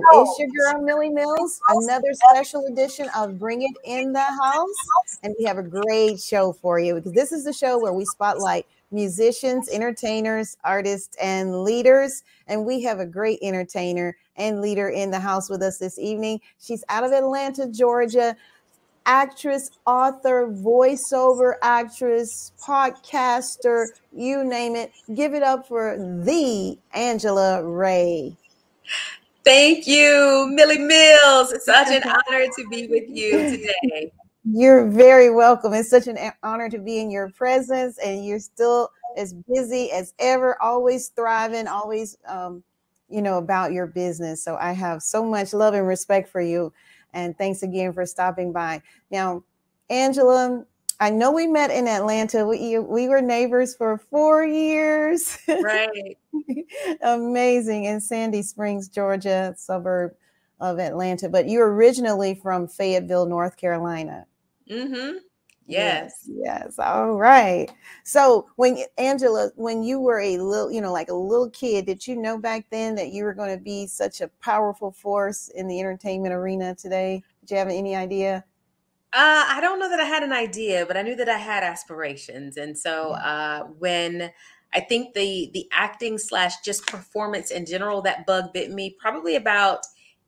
the. It's your girl, Millie Mills, another special edition of Bring It in the House. And we have a great show for you because this is the show where we spotlight musicians, entertainers, artists, and leaders. And we have a great entertainer and leader in the house with us this evening. She's out of Atlanta, Georgia actress, author, voiceover actress, podcaster, you name it. Give it up for the Angela Ray. Thank you, Millie Mills. It's such an honor to be with you today. You're very welcome. It's such an honor to be in your presence, and you're still as busy as ever, always thriving, always, um, you know, about your business. So I have so much love and respect for you. And thanks again for stopping by. Now, Angela, I know we met in Atlanta. We we were neighbors for four years. Right. Amazing. In Sandy Springs, Georgia, suburb of Atlanta. But you're originally from Fayetteville, North Carolina. Mm-hmm. Yes. yes. Yes. All right. So when Angela, when you were a little, you know, like a little kid, did you know back then that you were going to be such a powerful force in the entertainment arena today? Did you have any idea? Uh, I don't know that I had an idea, but I knew that I had aspirations. And so uh, when I think the the acting slash just performance in general that bug bit me probably about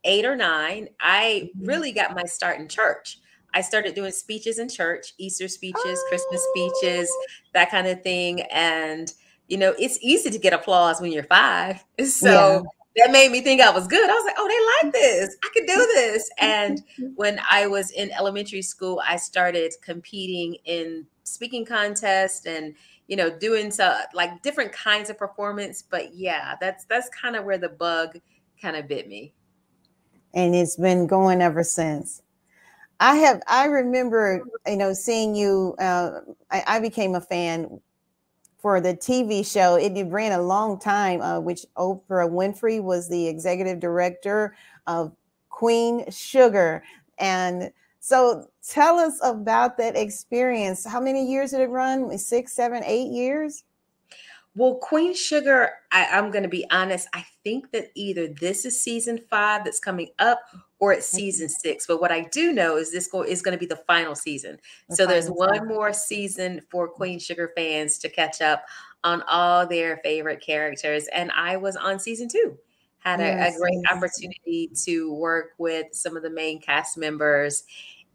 eight or nine, I mm-hmm. really got my start in church. I started doing speeches in church, Easter speeches, oh. Christmas speeches, oh. that kind of thing. And, you know, it's easy to get applause when you're five. So yeah. That made me think I was good. I was like, oh, they like this. I can do this. And when I was in elementary school, I started competing in speaking contests and, you know, doing so like different kinds of performance. But yeah, that's that's kind of where the bug kind of bit me. And it's been going ever since. I have. I remember, you know, seeing you. Uh, I, I, became a fan for the TV show. It, ran a long time, uh, which Oprah Winfrey was the executive director of Queen Sugar, and so tell us about that experience. How many years did it run? Six, seven, eight years. Well, Queen Sugar, I, I'm going to be honest. I think that either this is season five that's coming up or it's mm-hmm. season six. But what I do know is this go, is going to be the final season. The so there's one season. more season for mm-hmm. Queen Sugar fans to catch up on all their favorite characters. And I was on season two. Had a, yes, a great opportunity to work with some of the main cast members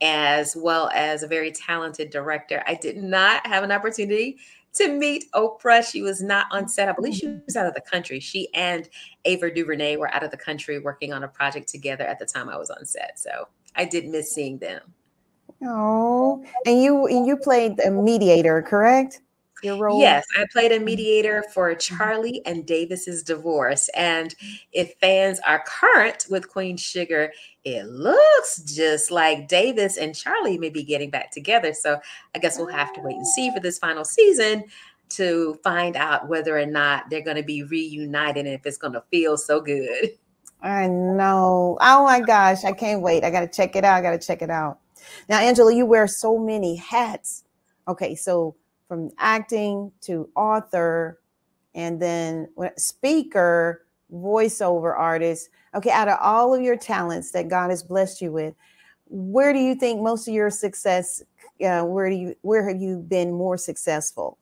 as well as a very talented director. I did not have an opportunity to meet Oprah. She was not on set. I believe she mm. was out of the country. She and Ava DuVernay were out of the country working on a project together at the time I was on set. So I did miss seeing them. Oh, and you and you played a mediator, correct? Your role? Yes, I played a mm. mediator for mm-hmm. Charlie and Davis's divorce. And if fans are current with Queen Sugar, it looks just like Davis and Charlie may be getting back together. So I guess we'll have to wait and see for this final season to find out whether or not they're going to be reunited and if it's going to feel so good. I know. Oh my gosh, I can't wait. I got to check it out. I got to check it out. Now, Angela, you wear so many hats. Okay, so from acting to author and then speaker, voiceover artist. Okay, out of all of your talents that God has blessed you with, where do you think most of your success? Uh, where do you where have you been more successful?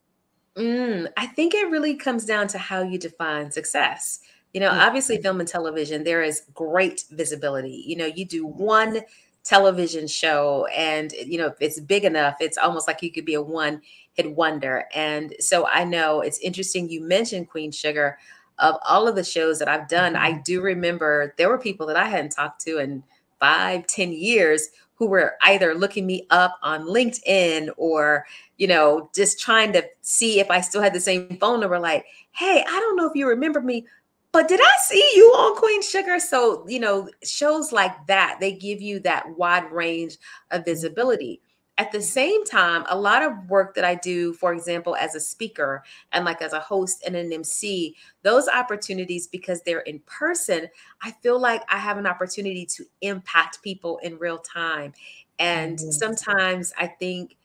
Mm, I think it really comes down to how you define success. You know, mm-hmm. obviously, film and television, there is great visibility. You know, you do one television show, and you know, if it's big enough, it's almost like you could be a one hit wonder. And so I know it's interesting you mentioned Queen Sugar. Of all of the shows that I've done, I mm-hmm. do remember there were people that I hadn't talked to in five, ten years who were either looking me up on LinkedIn or, you know, just trying to see if I still had the same phone number. Like, hey, I don't know if you remember me, but did I see you on Queen Sugar? So, you know, shows like that, they give you that wide range of visibility at the same time, a lot of work that I do, for example, as a speaker and like as a host and an MC, those opportunities, because they're in person, I feel like I have an opportunity to impact people in real time. And mm-hmm. sometimes I think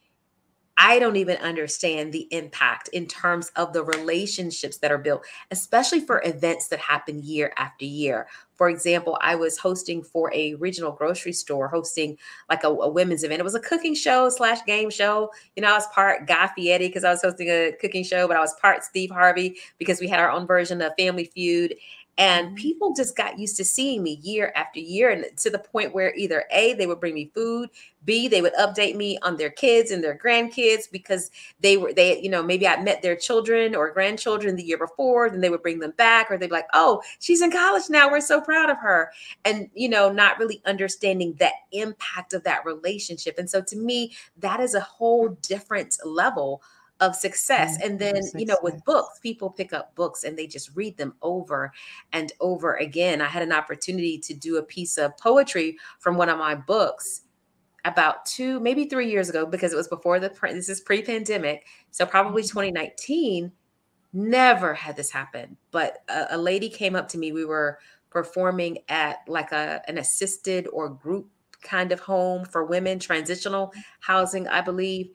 I don't even understand the impact in terms of the relationships that are built, especially for events that happen year after year. For example, I was hosting for a regional grocery store, hosting like a, a women's event. It was a cooking show slash game show. You know, I was part Guy Fieri because I was hosting a cooking show, but I was part Steve Harvey because we had our own version of Family Feud. And mm-hmm. people just got used to seeing me year after year, and to the point where either A, they would bring me food, B, they would update me on their kids and their grandkids because they were, they, you know, maybe I met their children or grandchildren the year before, then they would bring them back, or they'd be like, oh, she's in college now. We're so proud of her. And, you know, not really understanding that impact of that relationship. And so to me, that is a whole different level of success. And then, you know, with books, people pick up books and they just read them over and over again. I had an opportunity to do a piece of poetry from one of my books about two, maybe three years ago, because it was before the this is pre-pandemic. So probably mm-hmm. 2019. Never had this happen. But a, a lady came up to me. We were performing at like a an assisted or group kind of home for women, transitional housing, I believe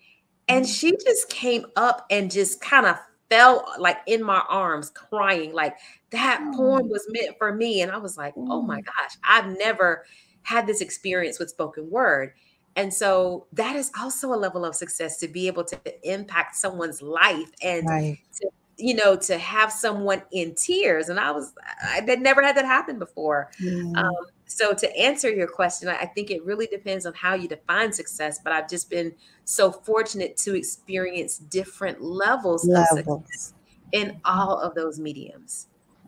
and mm-hmm. she just came up and just kind of fell like in my arms crying like that poem was meant for me and i was like oh my mm. gosh i've never had this experience with spoken word and so that is also a level of success to be able to impact someone's life and right. to, you know to have someone in tears and i was i had never had that happen before um, so to answer your question, I think it really depends on how you define success. But I've just been so fortunate to experience different levels, levels. of success in all of those mediums.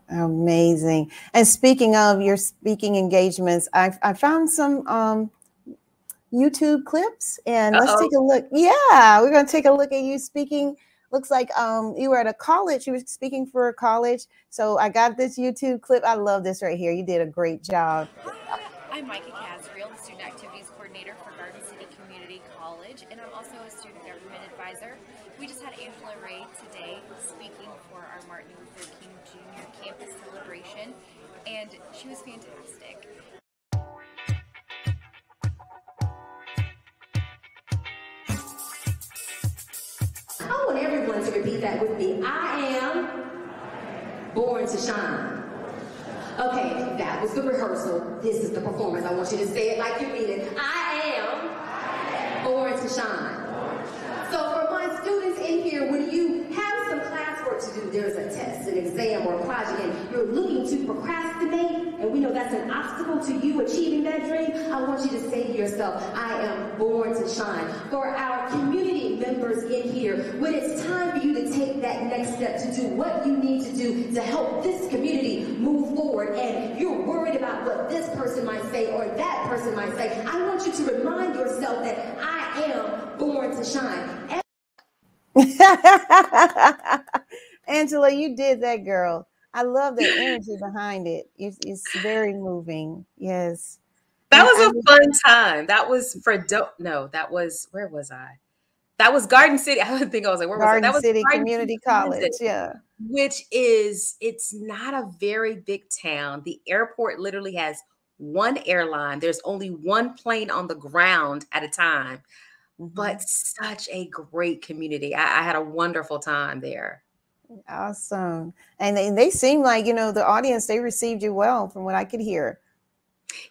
Amazing. And speaking of your speaking engagements, I, I found some um, YouTube clips and Uh-oh. let's take a look. Yeah, we're going to take a look at you speaking looks like um, you were at a college. You were speaking for a college. So I got this YouTube clip. I love this right here. You did a great job. I'm Micah Casriel, that with me. I am born to shine. Okay, that was the rehearsal. This is the performance. I want you to say it like you mean it. I am born to shine. So for my students in here, when you have some classwork to do, there's a test, an exam, or a project, and you're looking to procrastinate, and we know that's an obstacle to you achieving that dream, I want you to say to yourself, I am born to shine. For our community members in here, when it's time for you to take that next step to do what you need to do to help this community move forward, and you're worried about what this person might say or that person might say, I want you to remind yourself that I am born to shine. Angela, you did that, girl. I love the energy behind it. It's, it's very moving. Yes. That was a fun time. That was for do- no, that was where was I? That was Garden City. I don't think I was like, where Garden was that? That was City Community College. Yeah. Which is it's not a very big town. The airport literally has one airline. There's only one plane on the ground at a time. Mm-hmm. But such a great community. I, I had a wonderful time there. Awesome. And they, they seem like, you know, the audience, they received you well from what I could hear.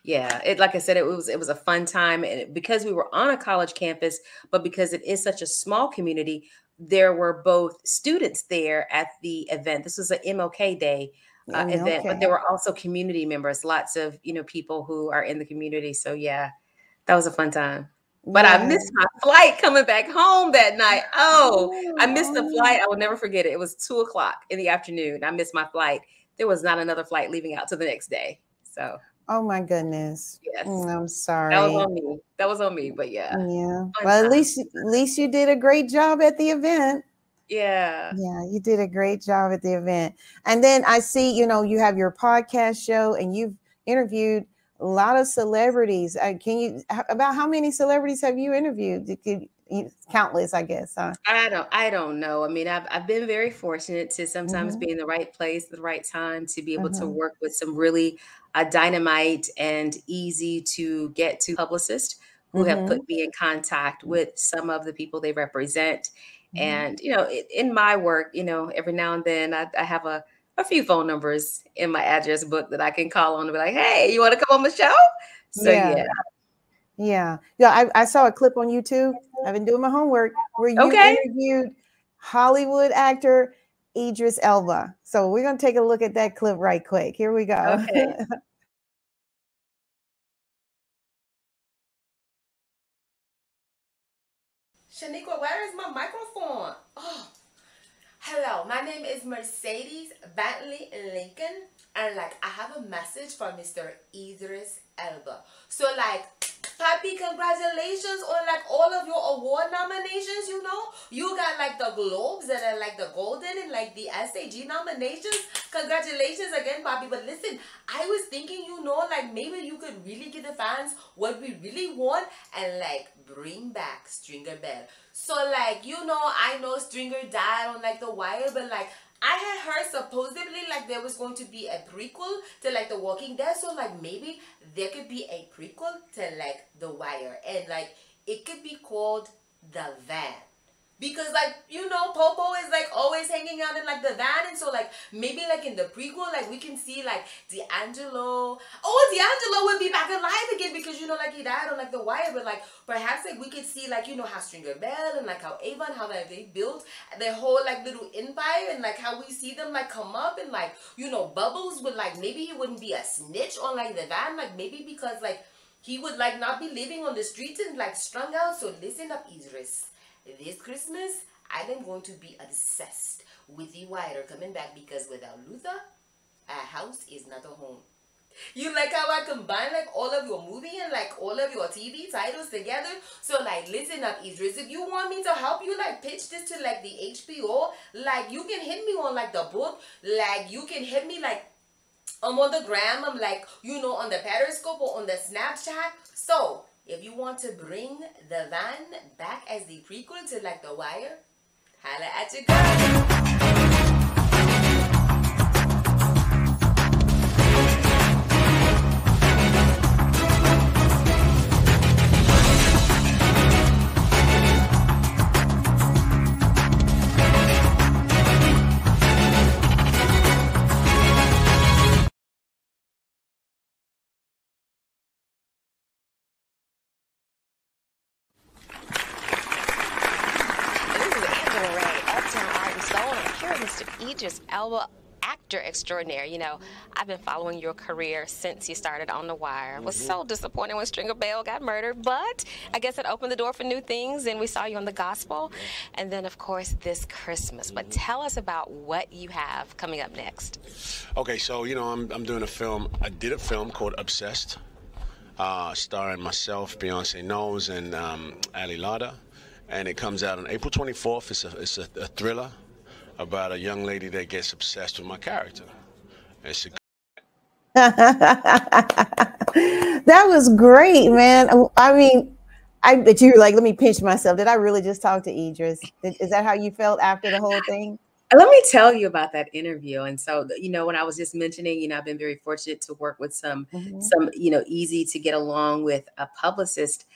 Yeah, it like I said, it was it was a fun time and because we were on a college campus, but because it is such a small community, there were both students there at the event. This was an MLK Day uh, event, but there were also community members, lots of you know people who are in the community. So yeah, that was a fun time. But I missed my flight coming back home that night. Oh, I missed the flight. I will never forget it. It was two o'clock in the afternoon. I missed my flight. There was not another flight leaving out to the next day. So Oh my goodness. Yes. Mm, I'm sorry. That was on me. That was on me, but yeah. Yeah. Well, at least at least you did a great job at the event. Yeah. Yeah, you did a great job at the event. And then I see, you know, you have your podcast show and you've interviewed a lot of celebrities. Uh, can you about how many celebrities have you interviewed? countless, I guess. Huh? I don't. I don't know. I mean, I've I've been very fortunate to sometimes mm-hmm. be in the right place, at the right time, to be able mm-hmm. to work with some really uh, dynamite and easy to get to publicists who mm-hmm. have put me in contact with some of the people they represent. Mm-hmm. And, you know, in my work, you know, every now and then I, I have a, a few phone numbers in my address book that I can call on and be like, hey, you want to come on the show? So, yeah. yeah. Yeah. Yeah. I, I saw a clip on YouTube. I've been doing my homework where you okay. interviewed Hollywood actor Idris Elba. So we're going to take a look at that clip right quick. Here we go. Okay. Shaniqua, where is my microphone? Hello. My name is Mercedes Bentley Lincoln, and like I have a message for Mr. Idris Elba. So like Happy congratulations on like all of your award nominations, you know. You got like the Globes and then like the Golden and like the SAG nominations. Congratulations again, Bobby. But listen, I was thinking, you know, like maybe you could really give the fans what we really want and like bring back Stringer Bell. So like, you know, I know Stringer died on like The Wire, but like I had heard supposedly like there was going to be a prequel to like The Walking Dead. So like maybe there could be a prequel to like The Wire. And like it could be called The Van. Because like, you know, Popo is like always hanging out in like the van. And so like maybe like in the prequel like we can see like D'Angelo. Oh D'Angelo would be back alive again because you know like he died on like the wire. But like perhaps like we could see like you know how Stringer Bell and like how Avon how like they built their whole like little empire and like how we see them like come up and like you know Bubbles. Would like maybe he wouldn't be a snitch on like the van. Like maybe because like he would like not be living on the streets and like strung out. So listen up Idris this Christmas, I am going to be obsessed with the Wire coming back because without Luther, a house is not a home. You like how I combine like all of your movie and like all of your TV titles together? So like listen up Idris, if you want me to help you like pitch this to like the HBO, like you can hit me on like the book, like you can hit me like I'm on the gram, I'm like, you know, on the Periscope or on the Snapchat. So if you want to bring the van back as the prequel to like The Wire, holla at your girl. Idris Elba actor extraordinaire. You know, I've been following your career since you started on The Wire. Was mm-hmm. so disappointed when Stringer Bell got murdered, but I guess it opened the door for new things, and we saw you on The Gospel. And then, of course, this Christmas. But tell us about what you have coming up next. Okay, so, you know, I'm, I'm doing a film. I did a film called Obsessed, uh, starring myself, Beyonce Knowles, and um, Ali Larter. And it comes out on April 24th. It's a, it's a, a thriller about a young lady that gets obsessed with my character. It's a that was great, man. I mean, I bet you were like, let me pinch myself. Did I really just talk to Idris? Is that how you felt after the whole thing? Let me tell you about that interview. And so, you know, when I was just mentioning, you know, I've been very fortunate to work with some, mm-hmm. some, you know, easy to get along with a publicist.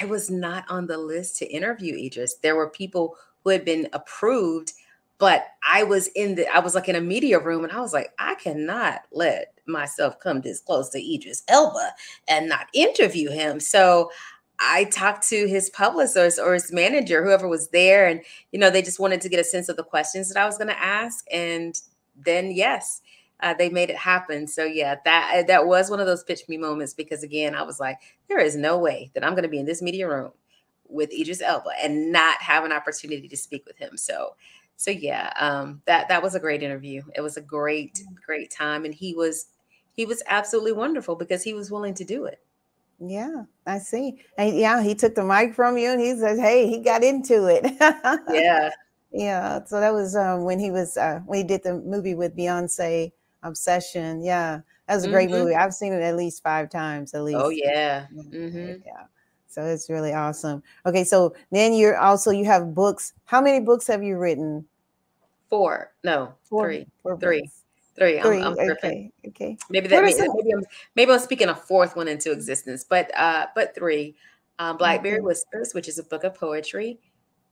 I was not on the list to interview Idris. There were people who had been approved but I was in the I was like in a media room and I was like, I cannot let myself come this close to Idris Elba and not interview him. So I talked to his publicist or his manager, whoever was there, and you know, they just wanted to get a sense of the questions that I was going to ask. And then yes, uh, they made it happen. So yeah, that that was one of those pitch me moments because again, I was like, there is no way that I'm going to be in this media room with Idris Elba and not have an opportunity to speak with him. So so yeah, um, that that was a great interview. It was a great, great time, and he was he was absolutely wonderful because he was willing to do it. Yeah, I see. And yeah, he took the mic from you and he says, "Hey, he got into it." yeah, yeah. So that was um, when he was uh, when he did the movie with Beyonce, Obsession. Yeah, that was a great mm-hmm. movie. I've seen it at least five times, at oh, least. Oh yeah, mm-hmm. yeah. So it's really awesome. Okay, so then you're also you have books. How many books have you written? Four. No, Four, three. Four three. Three. Three. I'm, I'm okay. Okay. Maybe that maybe, maybe I'm maybe I'm speaking a fourth one into existence, but uh, but three. Um, Blackberry Okay. Whispers, which is a book of poetry.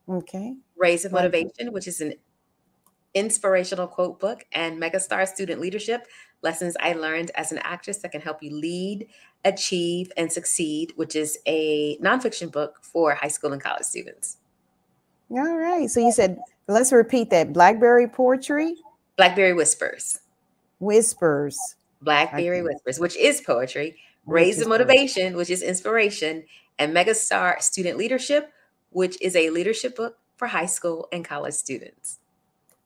Okay. Rays of Motivation, which is an inspirational quote book, and Megastar Student Leadership Lessons I Learned as an Actress that can help you lead, achieve, and succeed, which is a nonfiction book for high school and college students. All right. So you said, let's repeat that Blackberry Poetry Blackberry Whispers, Whispers. Blackberry Whispers, which is poetry, which Rays is of poetry. Motivation, which is inspiration, and Megastar Student Leadership, which is a leadership book for high school and college students.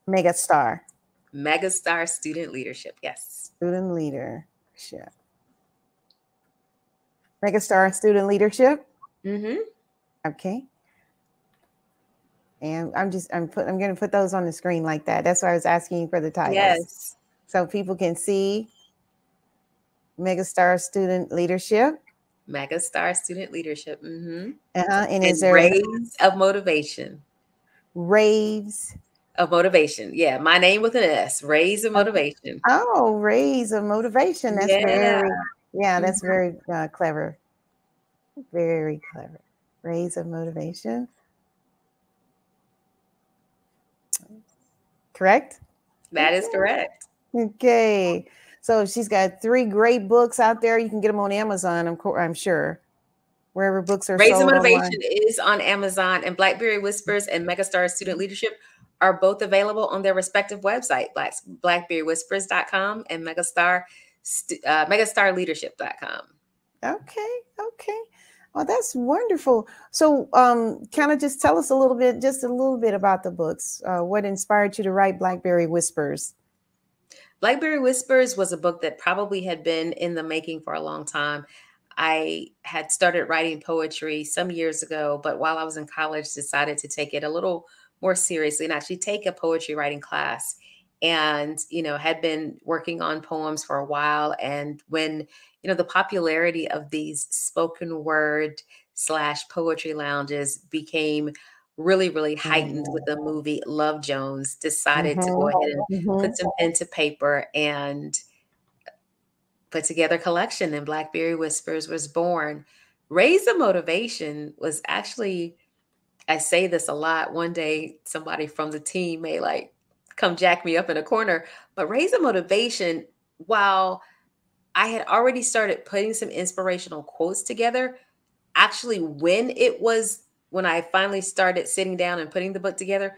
Mega Star, Megastar Student Leadership, yes. Student Leadership. Mega Star Student Leadership. Mm-hmm. Okay. And I'm just I'm put I'm gonna put those on the screen like that. That's why I was asking you for the titles. Yes. So people can see Megastar Student Leadership. Megastar Student Leadership. Mm-hmm. Uh-huh. And And is there Rays of Motivation. raves? Of Motivation. Yeah, my name with an S. Rays of Motivation. Oh, rays of motivation. That's Yeah. very yeah, that's Mhm. very uh, clever. Very clever. Rays of motivation. Correct? That is correct. Okay. So she's got three great books out there. You can get them on Amazon, I'm, co- I'm sure. Wherever books are Rays of sold Motivation online. is on Amazon, and Blackberry Whispers and Megastar Student Leadership are both available on their respective website, Black, blackberrywhispers.com and Megastar, st- uh, megastarleadership.com. Okay, okay. Well, that's wonderful. So, um, kind of just tell us a little bit, just a little bit about the books. Uh, what inspired you to write Blackberry Whispers? Blackberry Whispers was a book that probably had been in the making for a long time. I had started writing poetry some years ago, but while I was in college, decided to take it a little more seriously and actually take a poetry writing class. And, you know, had been working on poems for a while. And when, you know, the popularity of these spoken word slash poetry lounges became really, really heightened with mm-hmm. the movie Love Jones, decided to go mm-hmm. ahead and Mhm. put some pen to paper and uh, put together a collection and blackberry whispers was born raise the motivation was actually i say this a lot one day somebody from the team may like come jack me up in a corner but Rays of Motivation while i had already started putting some inspirational quotes together actually when it was when i finally started sitting down and putting the book together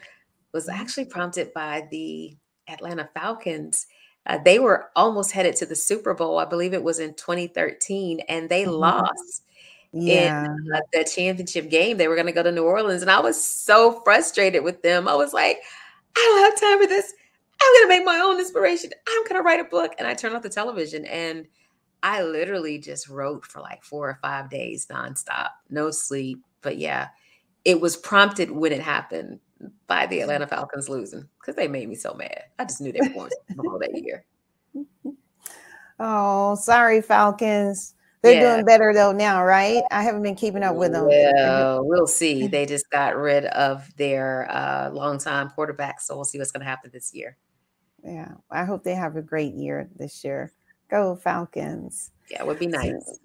was actually prompted by the atlanta falcons uh, they were almost headed to the Super Bowl. I believe it was in 2013, and they Mhm. lost Yeah. in uh, the championship game. They were going to go to New Orleans, and I was so frustrated with them. I was like, I don't have time for this. I'm going to make my own inspiration. I'm going to write a book. And I turned off the television, and I literally just wrote for like four or five days nonstop, no sleep. But yeah, it was prompted when it happened by the Atlanta Falcons losing because they made me so mad. I just knew they were going to the Super Bowl that year. Oh, sorry, Falcons. They're Yeah. doing better though now, right? I haven't been keeping up with them. Well, we'll see. They just got rid of their uh, longtime quarterback, so we'll see what's going to happen this year. Yeah, I hope they have a great year this year. Go Falcons. Yeah, it would be nice.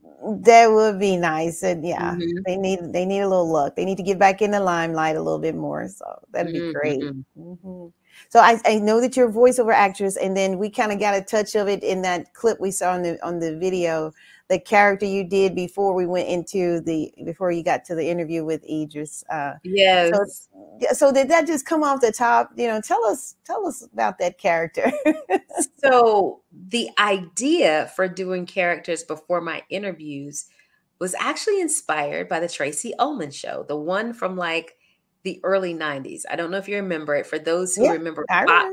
That would be nice. And yeah, Mhm. they need they need a little luck. They need to get back in the limelight a little bit more. So that'd be Mhm, great. mhm. So I, I know that you're a voiceover actress, and then we kind of got a touch of it in that clip we saw on the on the video. The character you did before we went into the before you got to the interview with Idris. Uh, Yes. yeah, so did that just come off the top? You know, tell us tell us about that character. so the idea for doing characters before my interviews was actually inspired by the Tracey Ullman show, the one from like the early 90s. I don't know if you remember it. For those who Yeah, remember remember.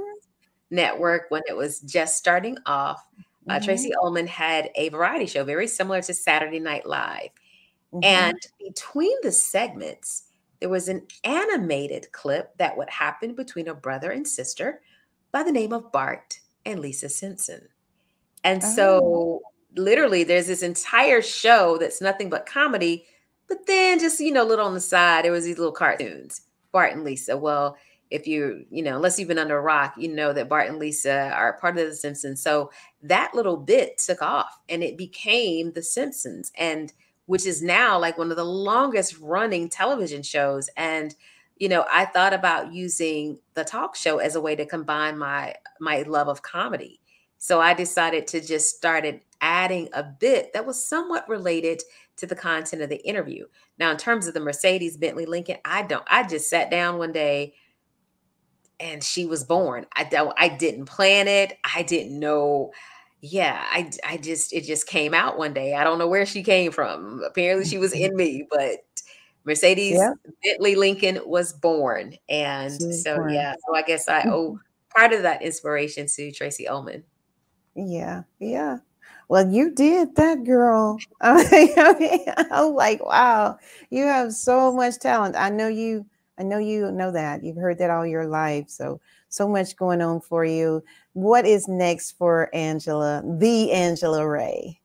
Network when it was just starting off, uh, Mhm, Tracey Ullman had a variety show very similar to Saturday Night Live. mhm. And between the segments, there was an animated clip that would happen between a brother and sister by the name of Bart and Lisa Simpson. And Oh. so, literally, there's this entire show that's nothing but comedy, but then just, you know, a little on the side, there was these little cartoons, Bart and Lisa. Well, if you, you know, unless you've been under a rock, you know that Bart and Lisa are part of The Simpsons. So that little bit took off and it became The Simpsons. And which is now like one of the longest running television shows. And you know, I thought about using the talk show as a way to combine my my love of comedy. So I decided to just started adding a bit that was somewhat related to the content of the interview. Now, in terms of the Mercedes Bentley Lincoln, I don't. I just sat down one day and she was born. I don't. I didn't plan it. I didn't know. Yeah, I I just it just came out one day. I don't know where she came from. Apparently, she was in me, but Mercedes yeah. Bentley Lincoln was born. And so, born. yeah, so I guess I mm-hmm. owe part of that inspiration to Tracey Ullman. Yeah, yeah. Well, you did that, girl. I'm like, wow, you have so much talent. I know you, I know you know that. You've heard that all your life. So, so much going on for you. What is next for Angela, the Angela Ray?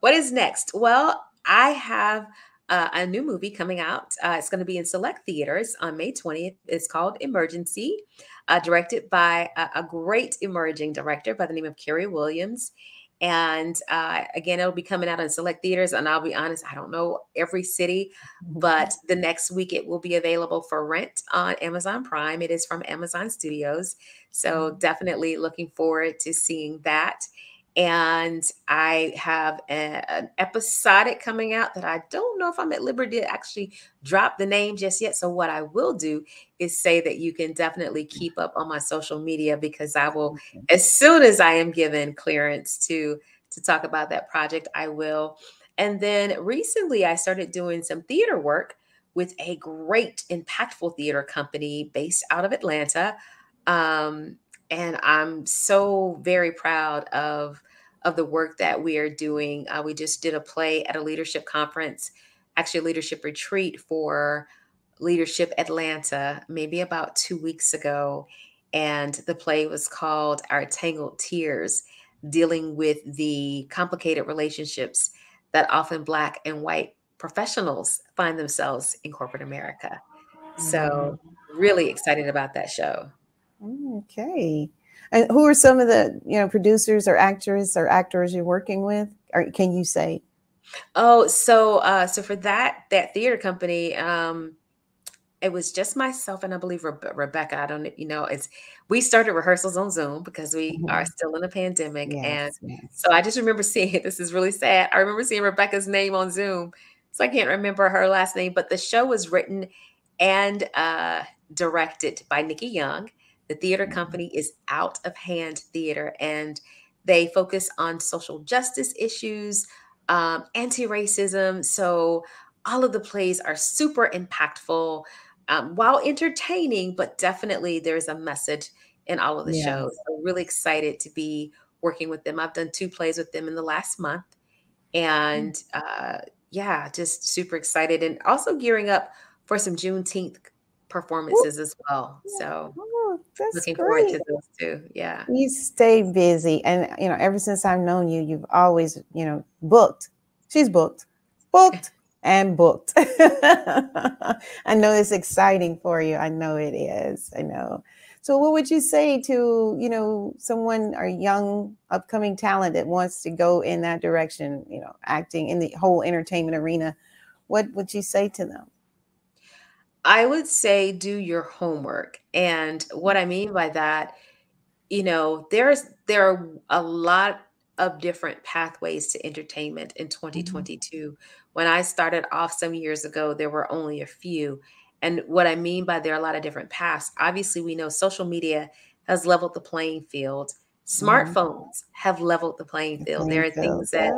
What is next? Well, I have uh, a new movie coming out. Uh, it's going to be in select theaters on May 20th. It's called Emergency, uh, directed by a, a, great emerging director by the name of Carey Williams. And uh, again, it'll be coming out in select theaters. And I'll be honest, I don't know every city, but the next week it will be available for rent on Amazon Prime. It is from Amazon Studios. So mm-hmm. definitely looking forward to seeing that and I have a, an episodic coming out that I don't know if I'm at liberty to actually drop the name just yet. So, what I will do is say that you can definitely keep up on my social media because I will, as soon as I am given clearance to to talk about that project, I will. And then recently, I started doing some theater work with a great, impactful theater company based out of Atlanta. Um, and I'm so very proud of of the work that we are doing. Uh, we just did a play at a leadership conference, actually a leadership retreat for Leadership Atlanta, maybe about two weeks ago, and the play was called Our Tangled Tears, dealing with the complicated relationships that often Black and white professionals find themselves in corporate America. So, mm-hmm. really excited about that show. Okay. And who are some of the you know producers or actors or actors you're working with? Or can you say? Oh, so uh, so for that that theater company, um, it was just myself and I believe Re- Rebecca. I don't, you know, it's we started rehearsals on Zoom because we mm-hmm. are still in a pandemic, yes, and yes. so I just remember seeing it. This is really sad. I remember seeing Rebecca's name on Zoom, so I can't remember her last name, but the show was written and uh, directed by Nikki Young the theater mm-hmm. company is Out of Hand Theater, and they focus on social justice issues, um, anti racism. So, all of the plays are super impactful um, while entertaining, but definitely there's a message in all of the shows. I'm really excited to be working with them. I've done two plays with them in the last month. And mm. uh, yeah, just super excited and also gearing up for some Juneteenth performances Ooh. as well. So Oh, that's looking great. forward to those too. Yeah. You stay busy. And you know, ever since I've known you, you've always, you know, booked. She's booked, booked and booked. I know it's exciting for you. I know it is. I know. So what would you say to, you know, someone or young upcoming talent that wants to go in that direction, you know, acting in the whole entertainment arena? What would you say to them? I would say do your homework. And what I mean by that, you know, there's there are a lot of different pathways to entertainment in 2022. Mm-hmm. When I started off some years ago, there were only a few. And what I mean by there are a lot of different paths. Obviously, we know social media has leveled the playing field. Mm-hmm. Smartphones mm-hmm. have leveled the playing field. The there are things that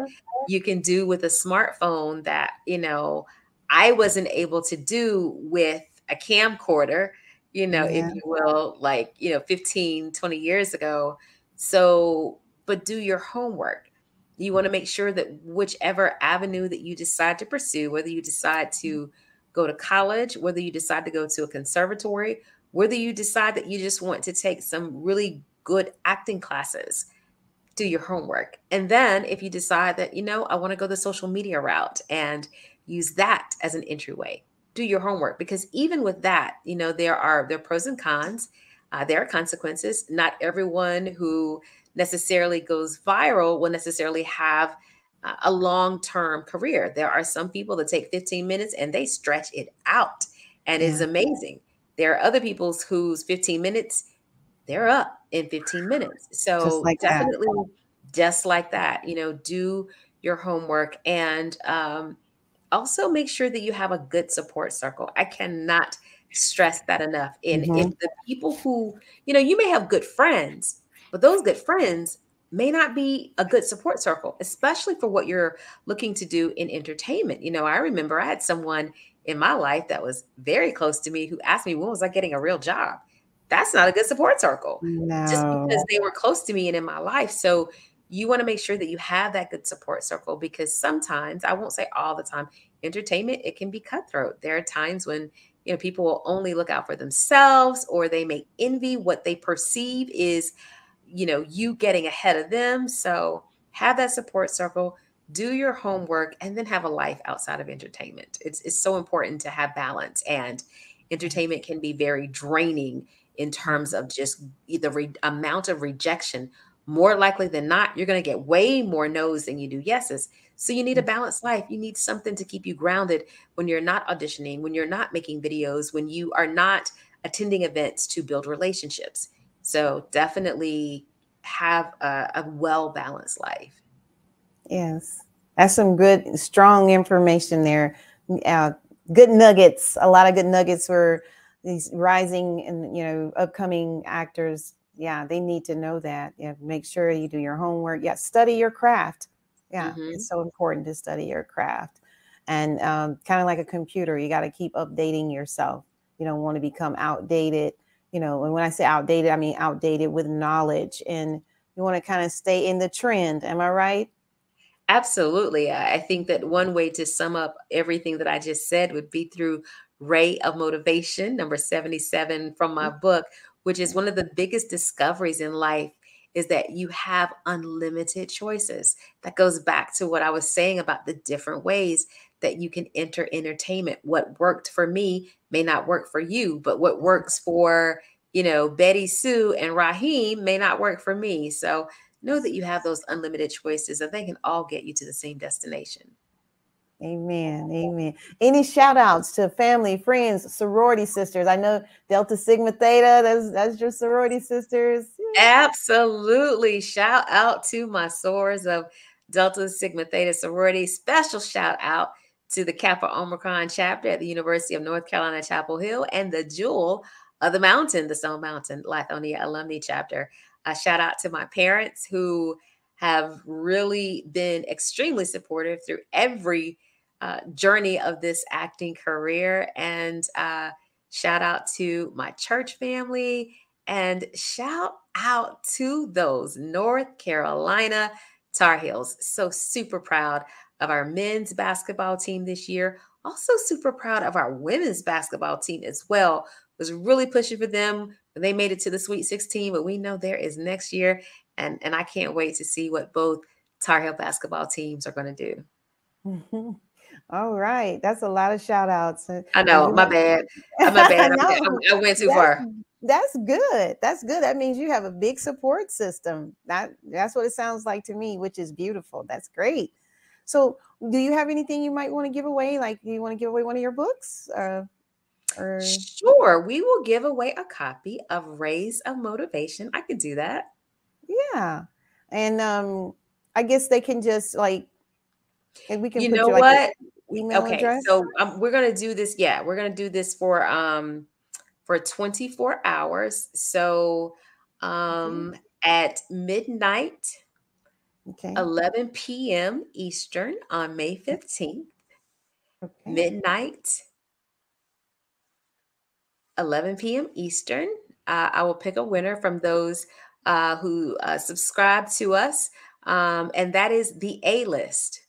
you can do with a smartphone that, you know, I wasn't able to do with a camcorder, you know, yeah. if you will, like, you know, 15, 20 years ago. So, but do your homework. You want to make sure that whichever avenue that you decide to pursue, whether you decide to mm-hmm. go to college, whether you decide to go to a conservatory, whether you decide that you just want to take some really good acting classes, do your homework. And then if you decide that, you know, I want to go the social media route and use that as an entryway do your homework because even with that you know there are there are pros and cons uh, there are consequences not everyone who necessarily goes viral will necessarily have a long term career. There are some people that take 15 minutes and they stretch it out, and it's amazing. There are other people whose 15 minutes they're up in 15 minutes. So just like definitely that. just like that, you know, do your homework and um, also make sure that you have a good support circle. I cannot stress that enough. And mm-hmm. if the people who, you know, you may have good friends, but those good friends may not be a good support circle, especially for what you're looking to do in entertainment. You know, I remember I had someone in my life that was very close to me who asked me, when was I getting a real job? That's not a good support circle. No. Just because they were close to me and in my life. So you want to make sure that you have that good support circle because sometimes, I won't say all the time, entertainment, it can be cutthroat. There are times when you know people will only look out for themselves or they may envy what they perceive is you know you getting ahead of them so have that support circle do your homework and then have a life outside of entertainment it's, it's so important to have balance and entertainment can be very draining in terms of just the re- amount of rejection more likely than not you're going to get way more no's than you do yeses so you need a mm. balanced life you need something to keep you grounded when you're not auditioning when you're not making videos when you are not attending events to build relationships so definitely have a, a well balanced life. Yes, that's some good, strong information there. Uh, good nuggets, a lot of good nuggets for these rising and you know upcoming actors. Yeah, they need to know that. Yeah, make sure you do your homework. Yeah, study your craft. Yeah, mm-hmm. it's so important to study your craft. And um, kind of like a computer, you got to keep updating yourself. You don't want to become outdated you know, and when I say outdated, I mean outdated with knowledge and you want to kind of stay in the trend. Am I right? Absolutely. I think that one way to sum up everything that I just said would be through Ray of Motivation, number 77 from my mm-hmm. book, which is one of the biggest discoveries in life is that you have unlimited choices. That goes back to what I was saying about the different ways that you can enter entertainment. What worked for me may not work for you, but what works for, you know, Betty Sue and Raheem may not work for me. So know that you have those unlimited choices and they can all get you to the same destination. Amen. Amen. Any shout outs to family, friends, sorority sisters? I know Delta Sigma Theta, that's that's your sorority sisters. Absolutely. Shout out to my sorors of Delta Sigma Theta sorority. Special shout out to the Kappa Omicron chapter at the University of North Carolina, Chapel Hill, and the Jewel of the Mountain, the Stone Mountain Lithonia Alumni chapter. A shout out to my parents who have really been extremely supportive through every uh, journey of this acting career. And uh, shout out to my church family and shout out to those North Carolina Tar Heels. So super proud of our men's basketball team this year. Also, super proud of our women's basketball team as well. Was really pushing for them they made it to the Sweet 16, but we know there is next year, and and I can't wait to see what both Tar Heel basketball teams are going to do. Mm-hmm. All right, that's a lot of shout outs. I know, my bad. My bad. no, I, went too far. That's good. That's good. That means you have a big support system. That that's what it sounds like to me, which is beautiful. That's great. So, do you have anything you might want to give away? Like, do you want to give away one of your books? Uh, or sure, we will give away a copy of Rays of Motivation. I could do that. Yeah, and um, I guess they can just like, and we can. You know you, like, what? Email okay, address? so um, we're gonna do this. Yeah, we're gonna do this for um for 24 hours. So um mm-hmm. at midnight Okay. 11 p.m. Eastern on May 15th. Okay. Midnight, 11 p.m. Eastern. Uh, I will pick a winner from those uh, who uh, subscribe to us. Um, and that is the A list.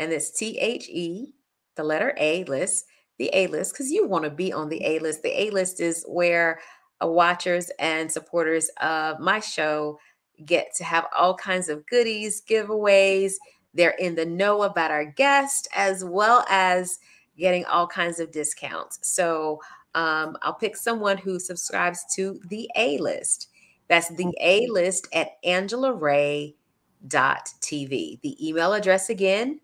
And it's T H E, the letter A list, the A list, because you want to be on the A list. The A list is where uh, watchers and supporters of my show get to have all kinds of goodies, giveaways. They're in the know about our guest as well as getting all kinds of discounts. So um, I'll pick someone who subscribes to the A list. That's the A list at Angela Ray TV. The email address again,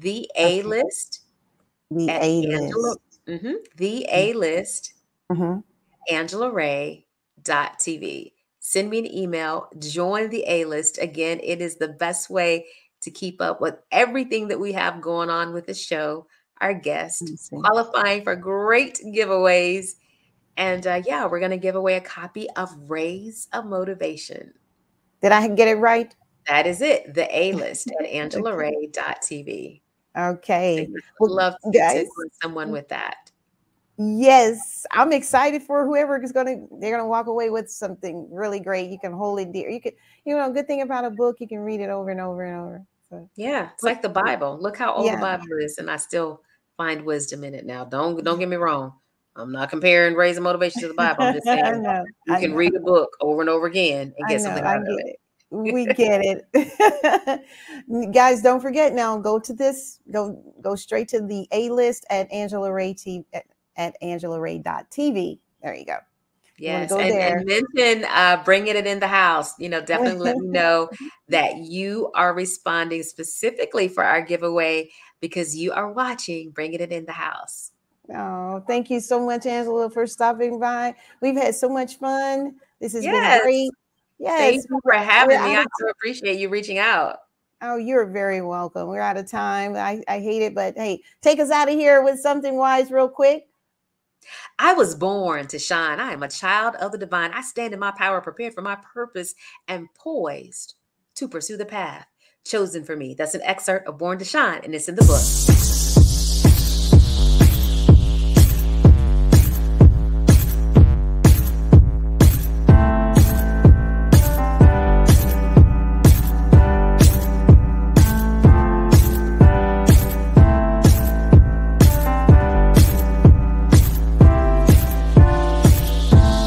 the A list. The A list. Mm-hmm, the A list, Mm-hmm. Angela Ray dot TV. Send me an email, join the A list. Again, it is the best way to keep up with everything that we have going on with the show, our guests, qualifying for great giveaways. And uh, yeah, we're going to give away a copy of Rays of Motivation. Did I get it right? That is it. The A list at angelaray.tv. Okay. Would love to guys. someone with that. Yes, I'm excited for whoever is going to. They're going to walk away with something really great. You can hold it dear. You can, you know, good thing about a book, you can read it over and over and over. So, Yeah, it's like the Bible. Look how old Yeah. the Bible is, and I still find wisdom in it now. Don't don't get me wrong. I'm not comparing Rays of Motivation to the Bible. I'm just saying know. you I can know. read a book over and over again and get know, something I out of it. it. We get it. Guys, don't forget now, go to this, go go straight to the A list at Angela Ray T at, Angela at angelaray.tv. There you go. You Yes, go and, there. and mention uh, bringing it in the house. You know, definitely let me know that you are responding specifically for our giveaway because you are watching Bringing It in the House. Oh, thank you so much, Angela, for stopping by. We've had so much fun. This has Yes. been great. Yes. Thank you for having We're me. I so appreciate you reaching out. Oh, you're very welcome. We're out of time. I, I hate it, but hey, take us out of here with something wise, real quick. I was born to shine. I am a child of the divine. I stand in my power, prepared for my purpose, and poised to pursue the path chosen for me. That's an excerpt of Born to Shine, and it's in the book.